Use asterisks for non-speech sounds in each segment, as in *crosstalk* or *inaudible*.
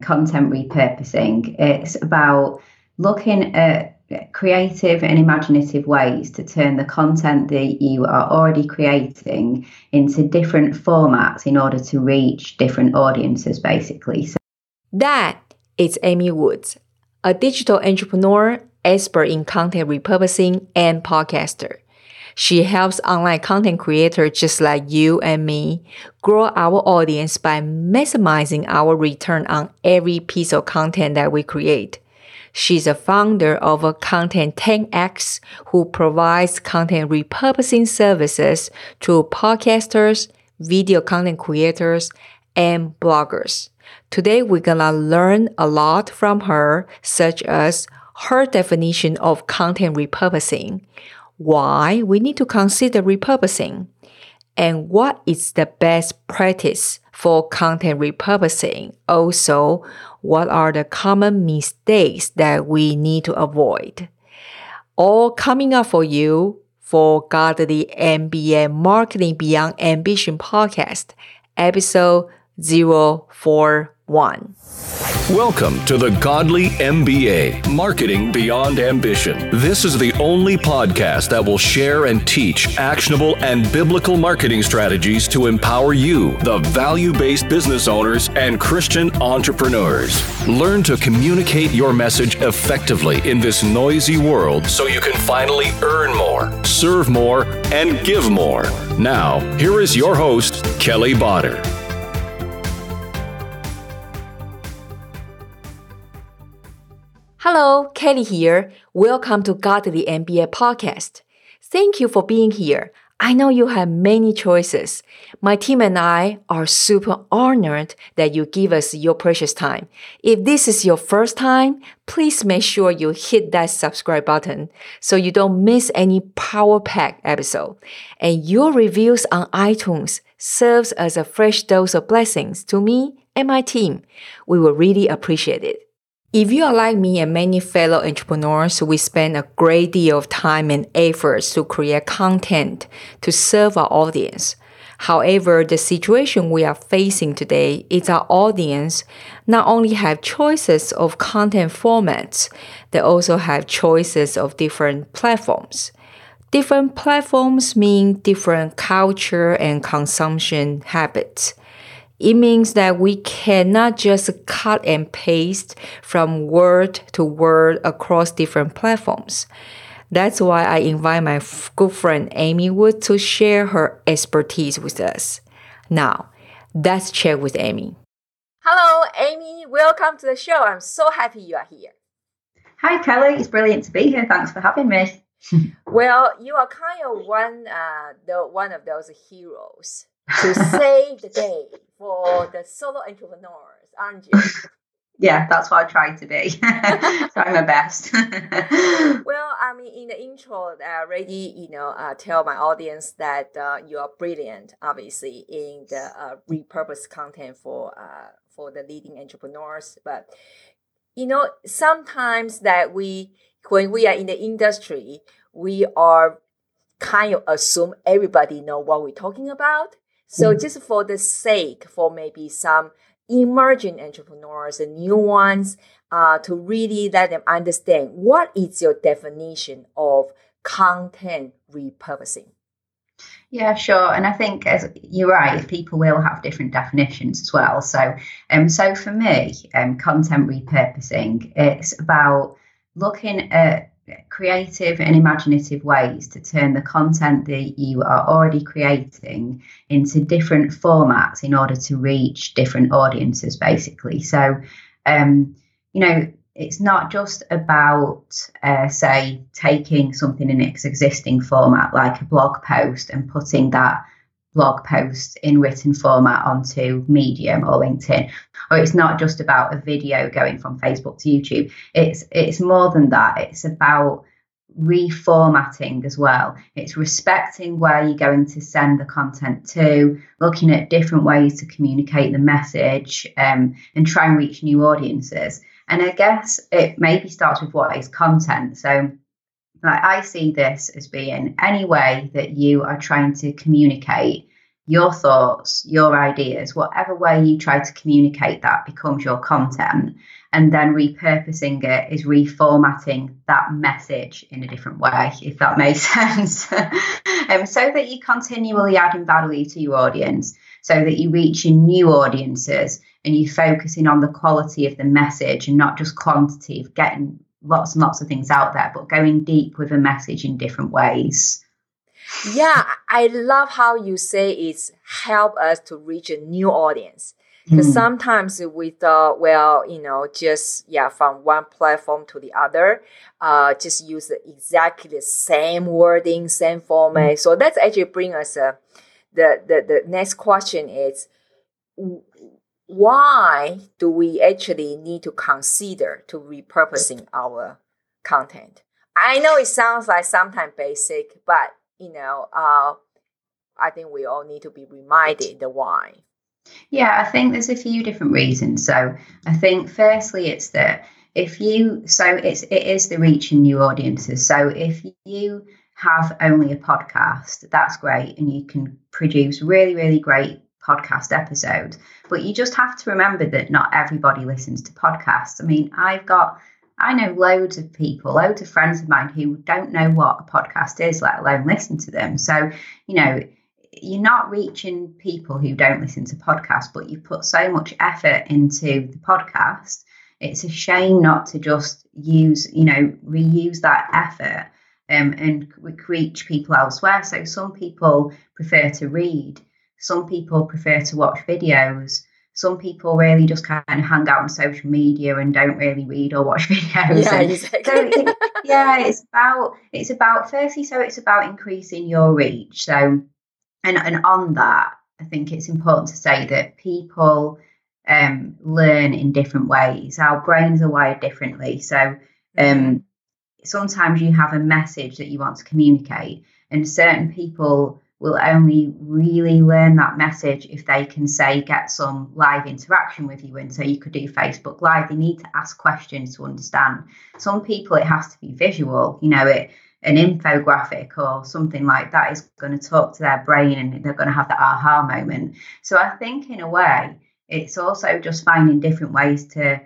content repurposing. It's about looking at creative and imaginative ways to turn the content that you are already creating into different formats in order to reach different audiences, basically. So- that is Amy Woods, a digital entrepreneur, expert in content repurposing, and podcaster. She helps online content creators just like you and me grow our audience by maximizing our return on every piece of content that we create. She's a founder of a Content 10X who provides content repurposing services to podcasters, video content creators, and bloggers. Today we're gonna learn a lot from her, such as her definition of content repurposing, why we need to consider repurposing, and what is the best practice for content repurposing. Also, what are the common mistakes that we need to avoid? All coming up for you for Godly MBA Marketing Beyond Ambition podcast, episode 041. Welcome to the Godly MBA Marketing Beyond Ambition. This is the only podcast that will share and teach actionable and biblical marketing strategies to empower you, the value based business owners and Christian entrepreneurs. Learn to communicate your message effectively in this noisy world so you can finally earn more, serve more, and give more. Now, here is your host, Kelly Botter. Hello, Kelly here. Welcome to Godly MBA podcast. Thank you for being here. I know you have many choices. My team and I are super honored that you give us your precious time. If this is your first time, please make sure you hit that subscribe button so you don't miss any power pack episode. And your reviews on iTunes serves as a fresh dose of blessings to me and my team. We will really appreciate it. If you are like me and many fellow entrepreneurs, we spend a great deal of time and efforts to create content to serve our audience. However, the situation we are facing today is our audience not only have choices of content formats, they also have choices of different platforms. Different platforms mean different culture and consumption habits. It means that we cannot just cut and paste from word to word across different platforms. That's why I invite my good friend Amy Wood to share her expertise with us. Now, let's chat with Amy. Hello, Amy. Welcome to the show. I'm so happy you are here. Hi, Kelly. It's brilliant to be here. Thanks for having me. *laughs* well, you are kind of one, uh, the, one of those heroes to save the day for the solo entrepreneurs, aren't you? *laughs* yeah, that's what I try to be. *laughs* try my best. *laughs* well, I mean, in the intro, I already, you know, uh, tell my audience that uh, you are brilliant, obviously, in the uh, repurposed content for uh, for the leading entrepreneurs. But you know, sometimes that we, when we are in the industry, we are kind of assume everybody know what we're talking about so mm. just for the sake for maybe some emerging entrepreneurs and new ones, uh, to really let them understand what is your definition of content repurposing. Yeah, sure. And I think as you're right, people will have different definitions as well. So, um, so for me, um, content repurposing, it's about looking at creative and imaginative ways to turn the content that you are already creating into different formats in order to reach different audiences, basically. So, um, you know, it's not just about, uh, say, taking something in its existing format, like a blog post, and putting that blog post in written format onto Medium or LinkedIn. Or it's not just about a video going from Facebook to YouTube. It's it's more than that. It's about reformatting as well. It's respecting where you're going to send the content to, looking at different ways to communicate the message um, and try and reach new audiences. And I guess it maybe starts with what is content. So like I see this as being any way that you are trying to communicate your thoughts, your ideas, whatever way you try to communicate that becomes your content. And then repurposing it is reformatting that message in a different way, if that makes *laughs* sense. um, so that you're continually adding value to your audience, so that you're reaching new audiences and you're focusing on the quality of the message and not just quantity of getting lots and lots of things out there, but going deep with a message in different ways. Yeah, I love how you say it's help us to reach a new audience. Because mm. sometimes we thought, well, you know, just yeah, from one platform to the other, uh, just use exactly the same wording, same format. Mm. So that's actually bring us a, the, the the next question is why do we actually need to consider to repurposing our content? I know it sounds like sometimes basic, but you know, uh, I think we all need to be reminded the why. Yeah, I think there's a few different reasons. So I think firstly, it's that if you so it's it is the reaching new audiences. So if you have only a podcast, that's great, and you can produce really really great podcast episode. But you just have to remember that not everybody listens to podcasts. I mean, I've got I know loads of people, loads of friends of mine who don't know what a podcast is, let alone listen to them. So, you know, you're not reaching people who don't listen to podcasts, but you put so much effort into the podcast. It's a shame not to just use, you know, reuse that effort um, and reach people elsewhere. So some people prefer to read, some people prefer to watch videos some people really just kind of hang out on social media and don't really read or watch *laughs* videos. Yeah, exactly. so it, yeah, it's about it's about firstly, so it's about increasing your reach. So, and and on that, I think it's important to say that people um, learn in different ways. Our brains are wired differently, so um, mm-hmm. sometimes you have a message that you want to communicate, and certain people will only really learn that message if they can say get some live interaction with you. And so you could do facebook live. They need to ask questions to understand. Some people it has to be visual you know it an infographic or something like that is going to talk to their brain and they're going to have that aha moment. So i think in a way it's also just finding different ways to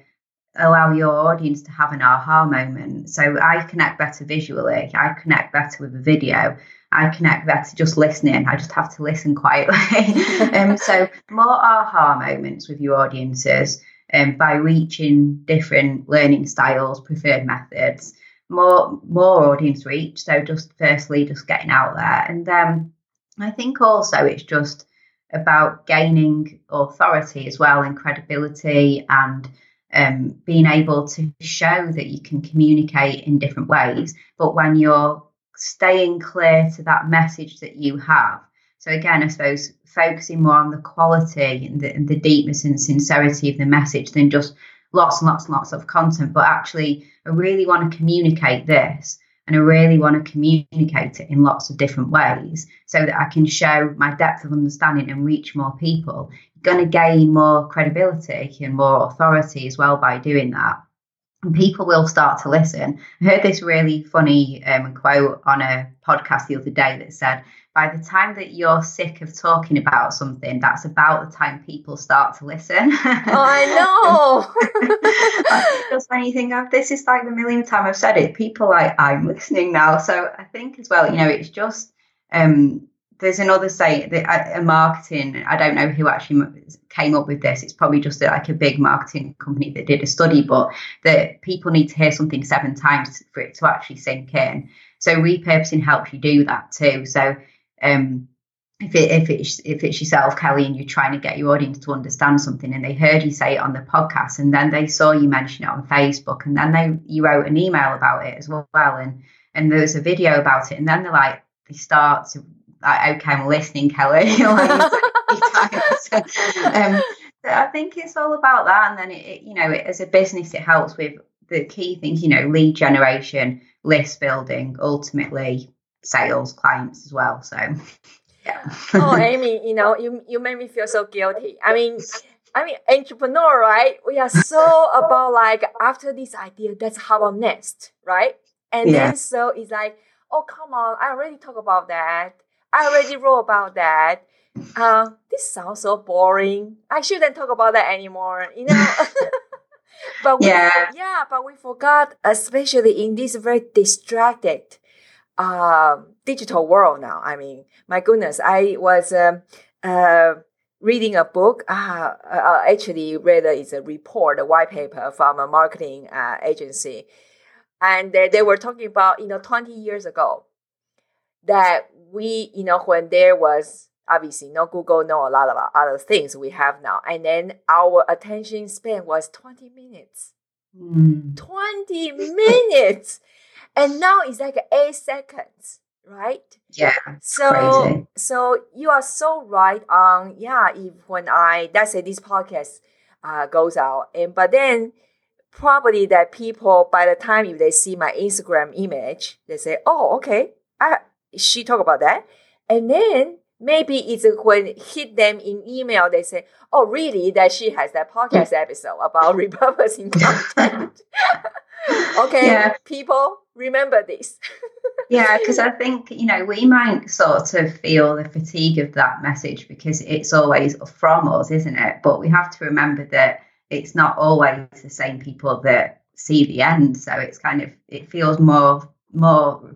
allow your audience to have an aha moment. So i connect better visually. I connect better with a video I connect better just listening. I just have to listen quietly. *laughs* um, so more aha moments with your audiences um, by reaching different learning styles, preferred methods, more more audience reach. So just firstly, just getting out there, and then I think also it's just about gaining authority as well and credibility and um, being able to show that you can communicate in different ways. But when you're staying clear to that message that you have. So again, I suppose focusing more on the quality and the, and the deepness and sincerity of the message than just lots and lots and lots of content, but actually, I really want to communicate this and I really want to communicate it in lots of different ways so that I can show my depth of understanding and reach more people. You're going to gain more credibility and more authority as well by doing that people will start to listen. I heard this really funny um, quote on a podcast the other day that said, by the time that you're sick of talking about something, that's about the time people start to listen. Oh, I *laughs* know. Just when you think, oh, this is like the millionth time I've said it, people like, I'm listening now. So I think as well, you know, it's just um, there's another say that a marketing i don't know who actually came up with this. It's probably just like a big marketing company that did a study but that people need to hear something seven times for it to actually sink in. So repurposing helps you do that too. So um, if it, if it's if it's yourself kelly and you're trying to get your audience to understand something and they heard you say it on the podcast and then they saw you mention it on facebook and then they you wrote an email about it as well and and there's a video about it and then they're like they start to like, okay, I'm listening, Kelly. *laughs* *laughs* um, so I think it's all about that. And then, it, it you know, it, as a business, it helps with the key things, you know, lead generation, list building, ultimately sales, clients as well. So, yeah. *laughs* oh, Amy, you know, you, you made me feel so guilty. I mean, I mean, entrepreneur, right? We are so about like after this idea, that's how about next, right? And yeah. then so it's like, oh come on, I already talked about that. I already wrote about that. uh, this sounds so boring. I shouldn't talk about that anymore. You know. *laughs* *laughs* but we, Yeah. yeah, but we forgot, especially in this very distracted um, digital world now. I mean, my goodness, I was um, uh, reading a book. Uh, uh, actually, read it's a report, a white paper from a marketing uh, agency, and they, they were talking about you know 20 years ago that we you know when there was obviously no Google, no a lot of other things we have now, and then our attention span was 20 minutes. Mm. 20 minutes and now it's like eight seconds right Yeah. so crazy. so you are so right on yeah if when i let's say this podcast uh, goes out and but then probably that people by the time if they see my instagram image they say oh okay I, she talk about that and then maybe it's when hit them in email they say oh really that she has that podcast episode about *laughs* repurposing *laughs* content *laughs* okay Yeah. people remember this Yeah, because I think, you know, we might sort of feel the fatigue of that message because it's always from us, isn't it? But we have to remember that it's not always the same people that see the end. So it's kind of, it feels more, more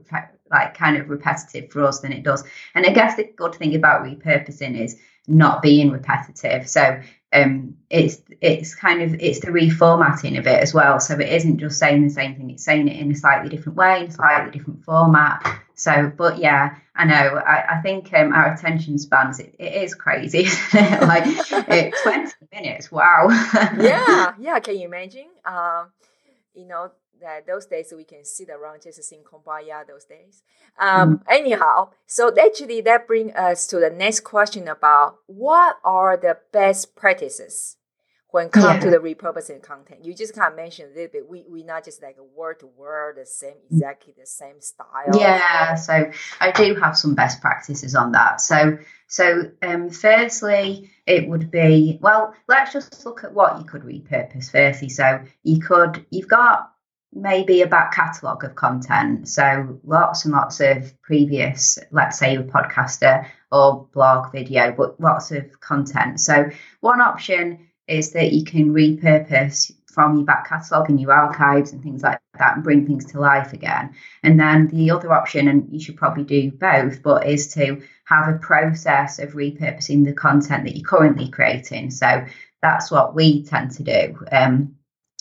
like kind of repetitive for us than it does. And I guess the good thing about repurposing is not being repetitive. So um it's it's kind of it's the reformatting of it as well so it isn't just saying the same thing it's saying it in a slightly different way in a slightly different format so but yeah i know i, I think um, our attention spans it, it is crazy *laughs* *laughs* like it, 20 minutes wow *laughs* yeah, yeah. Can you imagine? Um, you know that those days we can sit around just sing kumbaya. Those days. Um, Anyhow, so actually that brings us to the next question about what are the best practices when come to Yeah. the repurposing content. You just kind of mentioned a little bit. We we not just like word to word the same exactly the same style. Yeah, so I do have some best practices on that. So, so um, firstly, it would be well. Let's just look at what you could repurpose. Firstly, so you could you've got maybe a back catalogue of content. So lots and lots of previous, let's say, a podcaster or blog video, but lots of content. So one option is that you can repurpose from your back catalogue and your archives and things like that and bring things to life again. And then the other option, and you should probably do both, but is to have a process of repurposing the content that you're currently creating. So that's what we tend to do um,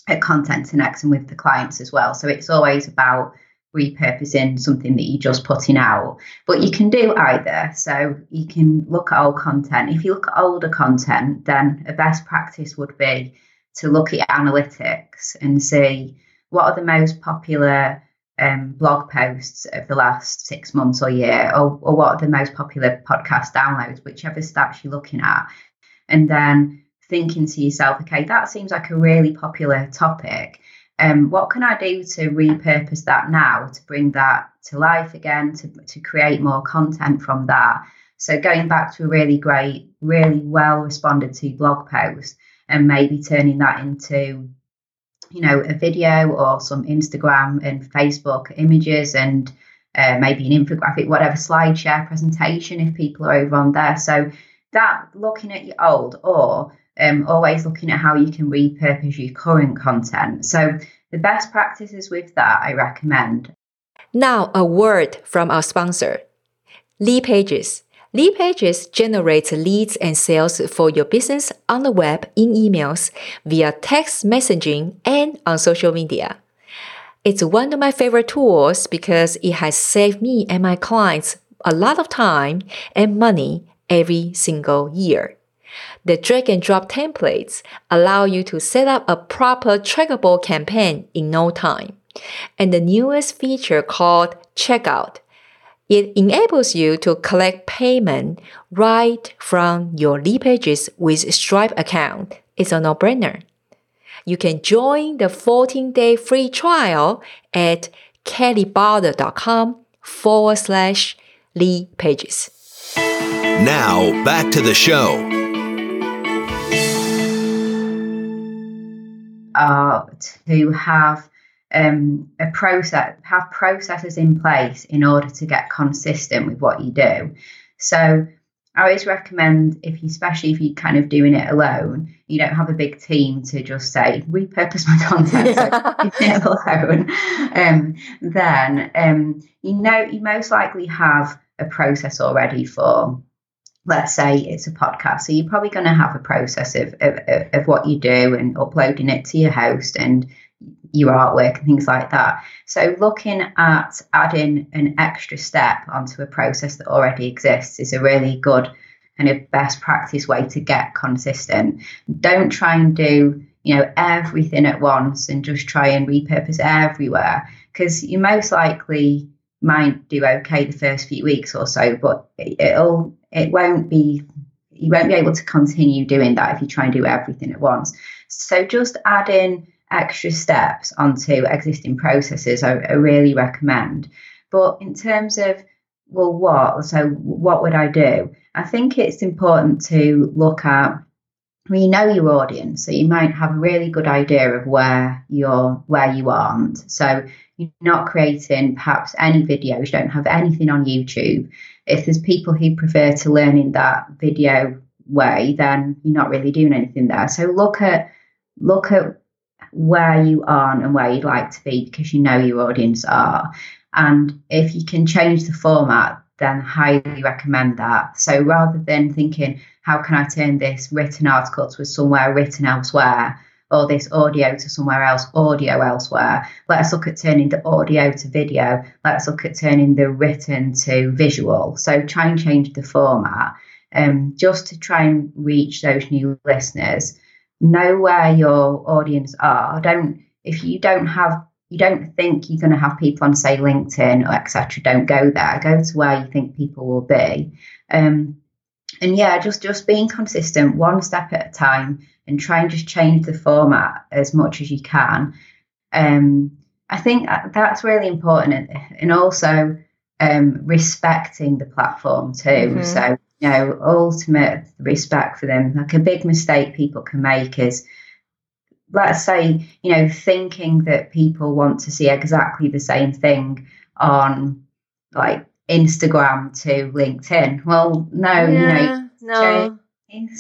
at Content 10X and with the clients as well. So it's always about repurposing something that you're just putting out. But you can do either. So you can look at old content. If you look at older content, then a best practice would be to look at analytics and see what are the most popular um, blog posts of the last six months or year, or, or what are the most popular podcast downloads, whichever stats you're looking at. And then thinking to yourself, okay, that seems like a really popular topic. Um, what can I do to repurpose that now to bring that to life again, to, to create more content from that? So going back to a really great, really well responded to blog post and maybe turning that into you know a video or some instagram and facebook images and uh, maybe an infographic whatever SlideShare presentation if people are over on there so that looking at your old or um, always looking at how you can repurpose your current content so the best practices with that i recommend Now, a word from our sponsor, Leadpages. Pages generates leads and sales for your business on the web, in emails, via text messaging, and on social media. It's one of my favorite tools because it has saved me and my clients a lot of time and money every single year. The drag and drop templates allow you to set up a proper trackable campaign in no time. And the newest feature called Checkout. It enables you to collect payment right from your Leadpages with Stripe account. It's a no-brainer. You can join the 14-day free trial at kellybotter.com forward slash lead pages. Now, back to the show. Are to have um, a process, have processes in place in order to get consistent with what you do. So I always recommend if you, especially if you're kind of doing it alone, you don't have a big team to just say repurpose my *laughs* content so alone. Um, then um, you know you most likely have a process already for. Let's say it's a podcast, so you're probably going to have a process of, of, of what you do and uploading it to your host and your artwork and things like that. So, looking at adding an extra step onto a process that already exists is a really good kind of best practice way to get consistent. Don't try and do you know everything at once and just try and repurpose everywhere because you're most likely might do okay the first few weeks or so, but it'll it won't be you won't be able to continue doing that if you try and do everything at once. So just add in extra steps onto existing processes, I, I really recommend. But in terms of, well, what? So, what would I do? I think it's important to look at well, you know your audience, so you might have a really good idea of where you're where you aren't. So you're not creating perhaps any videos, you don't have anything on YouTube. If there's people who prefer to learn in that video way, then you're not really doing anything there. So look at look at where you are and where you'd like to be because you know your audience are. And if you can change the format, then highly recommend that. So rather than thinking, how can I turn this written article to somewhere written elsewhere, or this audio to somewhere else, audio elsewhere, let's look at turning the audio to video. Let's look at turning the written to visual. So try and change the format um, just to try and reach those new listeners know where your audience are. Don't if you don't have you don't think you're going to have people on say LinkedIn or etc. Don't go there. Go to where you think people will be. Um, and yeah, just just being consistent, one step at a time, and try and just change the format as much as you can. Um, I think that's really important, and also um, respecting the platform too. Mm-hmm. So you know, ultimate respect for them. Like a big mistake people can make is, let's say, you know, thinking that people want to see exactly the same thing on like Instagram to LinkedIn. Well, no, yeah, you know, no.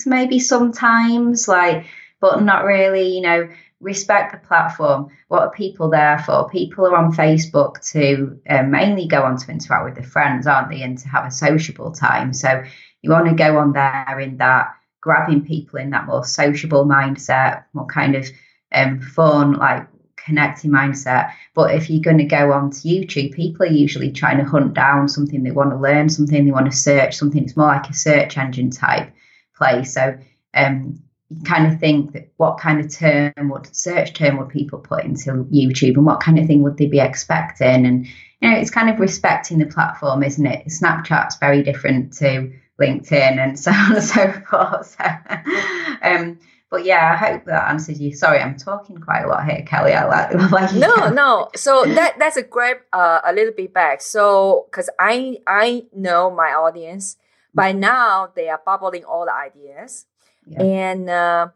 Maybe sometimes like, but not really, you know, respect the platform. What are people there for? People are on Facebook to um, mainly go on to interact with their friends, aren't they? And to have a sociable time. So you want to go on there in that grabbing people in that more sociable mindset, more kind of um, fun, like connecting mindset. But if you're going to go on to YouTube, people are usually trying to hunt down something they want to learn, something they want to search, something that's more like a search engine type place. So um, you kind of think that what kind of term, what search term would people put into YouTube and what kind of thing would they be expecting? And, you know, it's kind of respecting the platform, isn't it? Snapchat's very different to LinkedIn and so on and so forth. So, *laughs* um, but yeah, I hope that answers you. Sorry, I'm talking quite a lot here, Kelly. I like, like no, no. So that that's a great uh, a little bit back. So because I I know my audience by now, they are bubbling all the ideas, yeah. and uh,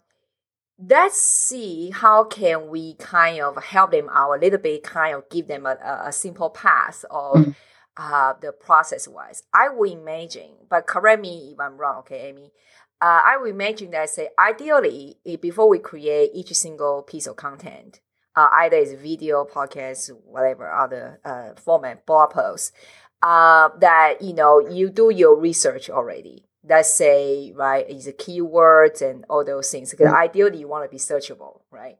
let's see how can we kind of help them out a little bit, kind of give them a, a simple path of. Mm uh, the process wise. I would imagine, but correct me if I'm wrong, okay, Amy. Uh, I would imagine that say ideally before we create each single piece of content, uh, either it's video, podcast, whatever other uh, format, blog post, uh, that you know you do your research already. Let's say right is the keywords and all those things. Because mm-hmm. ideally you want to be searchable, right?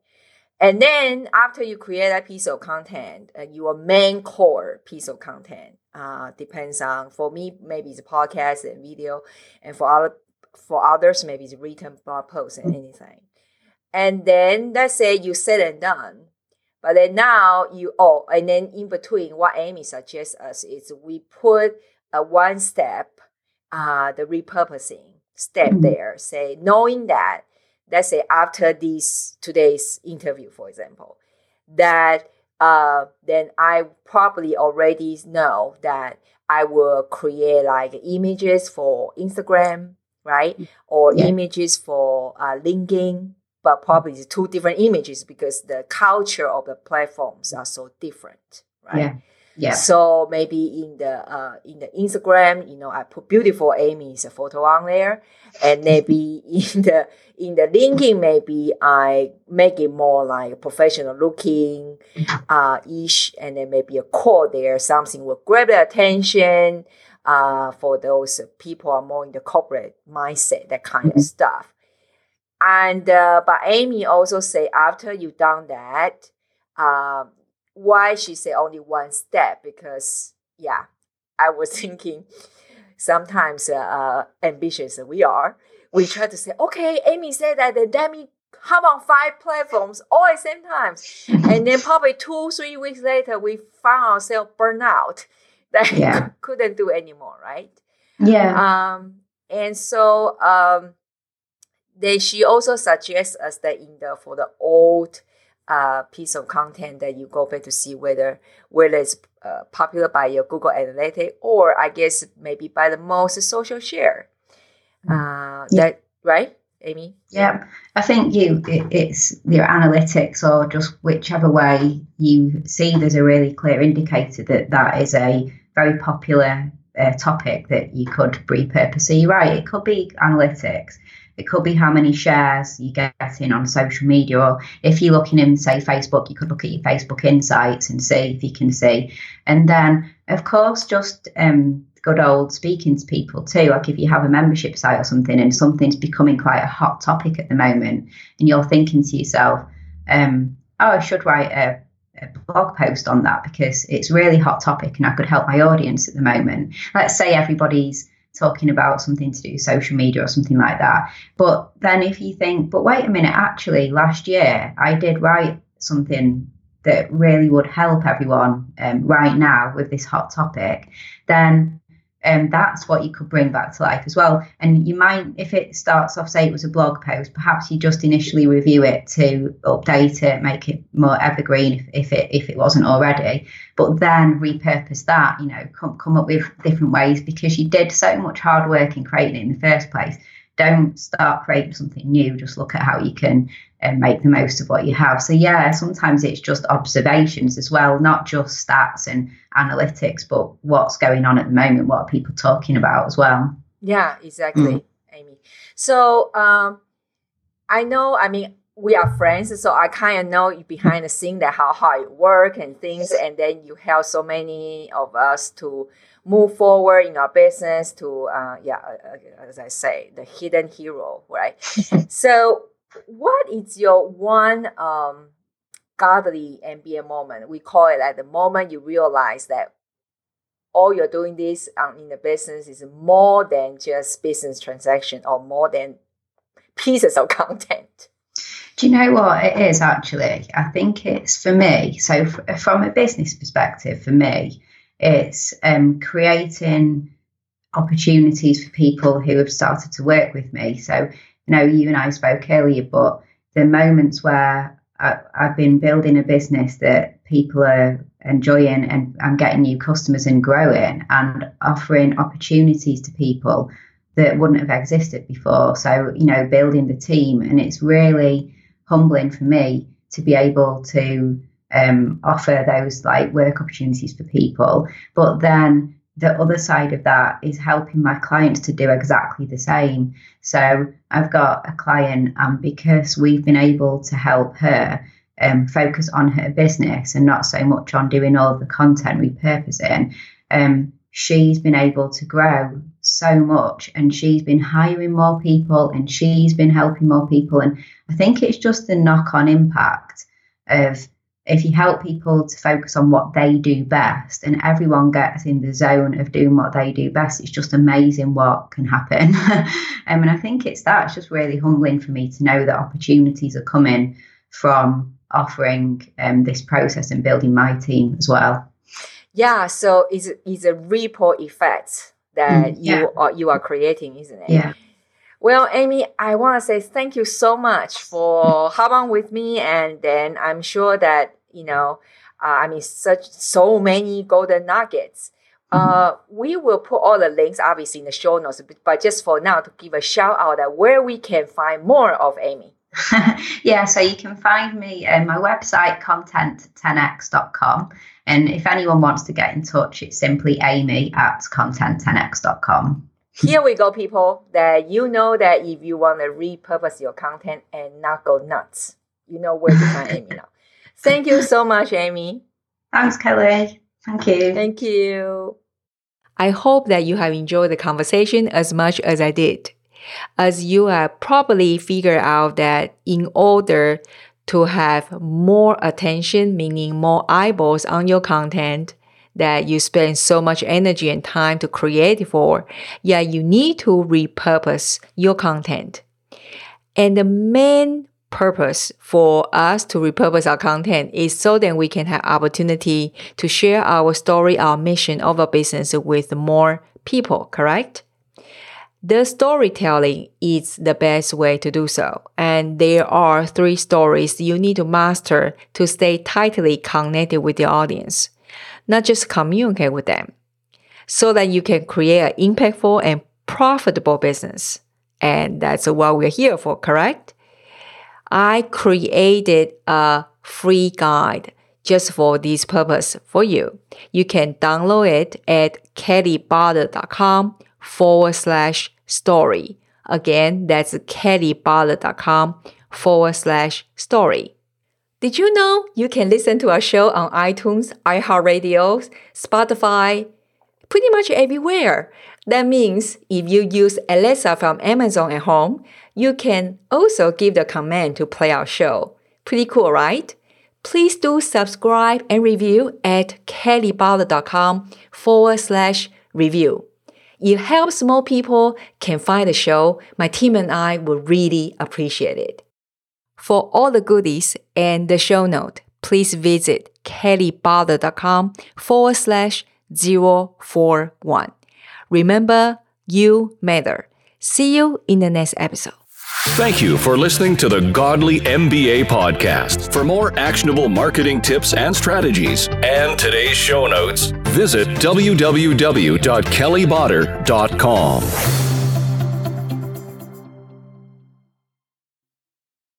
And then after you create that piece of content, uh, your main core piece of content, uh, depends on for me maybe it's a podcast and video, and for other for others maybe it's written blog post and anything. And then let's say you said and done, but then now you oh, and then in between, what Amy suggests us is we put a one step, uh, the repurposing step mm-hmm. there. Say knowing that, let's say after this today's interview, for example, that uh, then I probably already know that I will create like images for Instagram, right? Mm. Or yeah. images for uh, LinkedIn, but probably two different images because the culture of the platforms are so different, right? Yeah. Yeah. So maybe in the uh, in the Instagram, you know, I put beautiful Amy's photo on there, and maybe *laughs* in the in the LinkedIn, maybe I make it more like professional looking, uh, ish, and then maybe a quote there, something will grab the attention. Uh, for those people are more in the corporate mindset, that kind Mm-hmm. of stuff. And uh, but Amy also say after you done that, um, why she say only one step because yeah, I was *laughs* thinking sometimes uh, uh, ambitious we are, we try to say okay, Amy said that, then let me hop on five platforms all at the same time, and then probably two three weeks later we found ourselves burn out *laughs* that Yeah. couldn't do anymore, right? Yeah. Um, and so um, then she also suggests us that in the for the old uh, piece of content that you go back to see whether whether it's uh, popular by your Google Analytics or I guess maybe by the most social share. Uh, Yeah. That right, Amy? Yeah, I think you it, it's your analytics or just whichever way you see. There's a really clear indicator that that is a very popular uh, topic that you could repurpose. So you're right. It could be analytics. It could be how many shares you get in on social media, or if you're looking in, say, Facebook, you could look at your Facebook insights and see if you can see. And then, of course, just um, good old speaking to people too. Like if you have a membership site or something and something's becoming quite a hot topic at the moment, and you're thinking to yourself, um, oh, I should write a, a blog post on that because it's really hot topic and I could help my audience at the moment. Let's say everybody's talking about something to do with social media or something like that. But then if you think, but wait a minute, actually, last year I did write something that really would help everyone um, right now with this hot topic, then um, that's what you could bring back to life as well. And you might, if it starts off, say it was a blog post, perhaps you just initially review it to update it, make it more evergreen if, if it if it wasn't already, but then repurpose that. You know, come come up with different ways because you did so much hard work in creating it in the first place. Don't start creating something new. Just look at how you can and make the most of what you have. So yeah, sometimes it's just observations as well, not just stats and analytics, but what's going on at the moment, what are people talking about as well. Yeah, exactly, Amy. So um, I know. I mean, we are friends, so I kind of know you behind the scene that how hard you work and things, and then you help so many of us to move forward in our business. To uh, yeah, as I say, the hidden hero, right? *laughs* so, what is your one um, godly MBA moment? We call it at the moment you realize that all you're doing this um, in the business is more than just business transaction or more than pieces of *laughs* content. Do you know what it is actually? I think it's for me. So, f- from a business perspective, for me, it's um, creating opportunities for people who have started to work with me. So, you know, you and I spoke earlier, but the moments where I, I've been building a business that people are enjoying and I'm getting new customers and growing and offering opportunities to people that wouldn't have existed before. So, you know, building the team. And it's really humbling for me to be able to um, offer those like work opportunities for people. But then the other side of that is helping my clients to do exactly the same. So I've got a client, and because we've been able to help her um, focus on her business and not so much on doing all the content repurposing, um, she's been able to grow so much and she's been hiring more people and she's been helping more people. And I think it's just the knock on impact of if you help people to focus on what they do best and everyone gets in the zone of doing what they do best, it's just amazing what can happen. *laughs* um, and I think it's that. It's just really humbling for me to know that opportunities are coming from offering um, this process and building my team as well. Yeah, so it's, it's a ripple effect that Mm, yeah. you are you are creating, isn't it? Yeah. Well, Amy, I want to say thank you so much for *laughs* hop on with me, and then I'm sure that you know, uh, I mean, such so many golden nuggets. Uh, we will put all the links obviously in the show notes, but- just for now to give a shout out that where we can find more of Amy. *laughs* yeah, so you can find me on my website, content10x.com. And if anyone wants to get in touch, it's simply amy at content10x.com. Here we go, people. That you know that if you want to repurpose your content and not go nuts, you know where to find Amy now. *laughs* Thank you so much, Amy. Thanks, Kelly. Thank you. Thank you. I hope that you have enjoyed the conversation as much as I did. As you have probably figured out that in order to have more attention, meaning more eyeballs on your content that you spend so much energy and time to create for, yeah, you need to repurpose your content. And the main purpose for us to repurpose our content is so that we can have opportunity to share our story, our mission of our business with more people, correct? The storytelling is the best way to do so. And there are three stories you need to master to stay tightly connected with your audience, not just communicate with them, so that you can create an impactful and profitable business. And that's what we're here for, correct? I created a free guide just for this purpose for you. You can download it at kellybotter.com forward slash story. Again, that's kellybotter.com forward slash story. Did you know you can listen to our show on iTunes, iHeartRadio, Spotify, pretty much everywhere? That means if you use Alexa from Amazon at home, you can also give the command to play our show. Pretty cool, right? Please do subscribe and review at kellybotter.com forward slash review. It helps more people can find the show. My team and I would really appreciate it. For all the goodies and the show note, please visit kellybotter.com forward slash 041. Remember, you matter. See you in the next episode. Thank you for listening to the Godly MBA podcast. For more actionable marketing tips and strategies and today's show notes, visit www.kellybotter.com.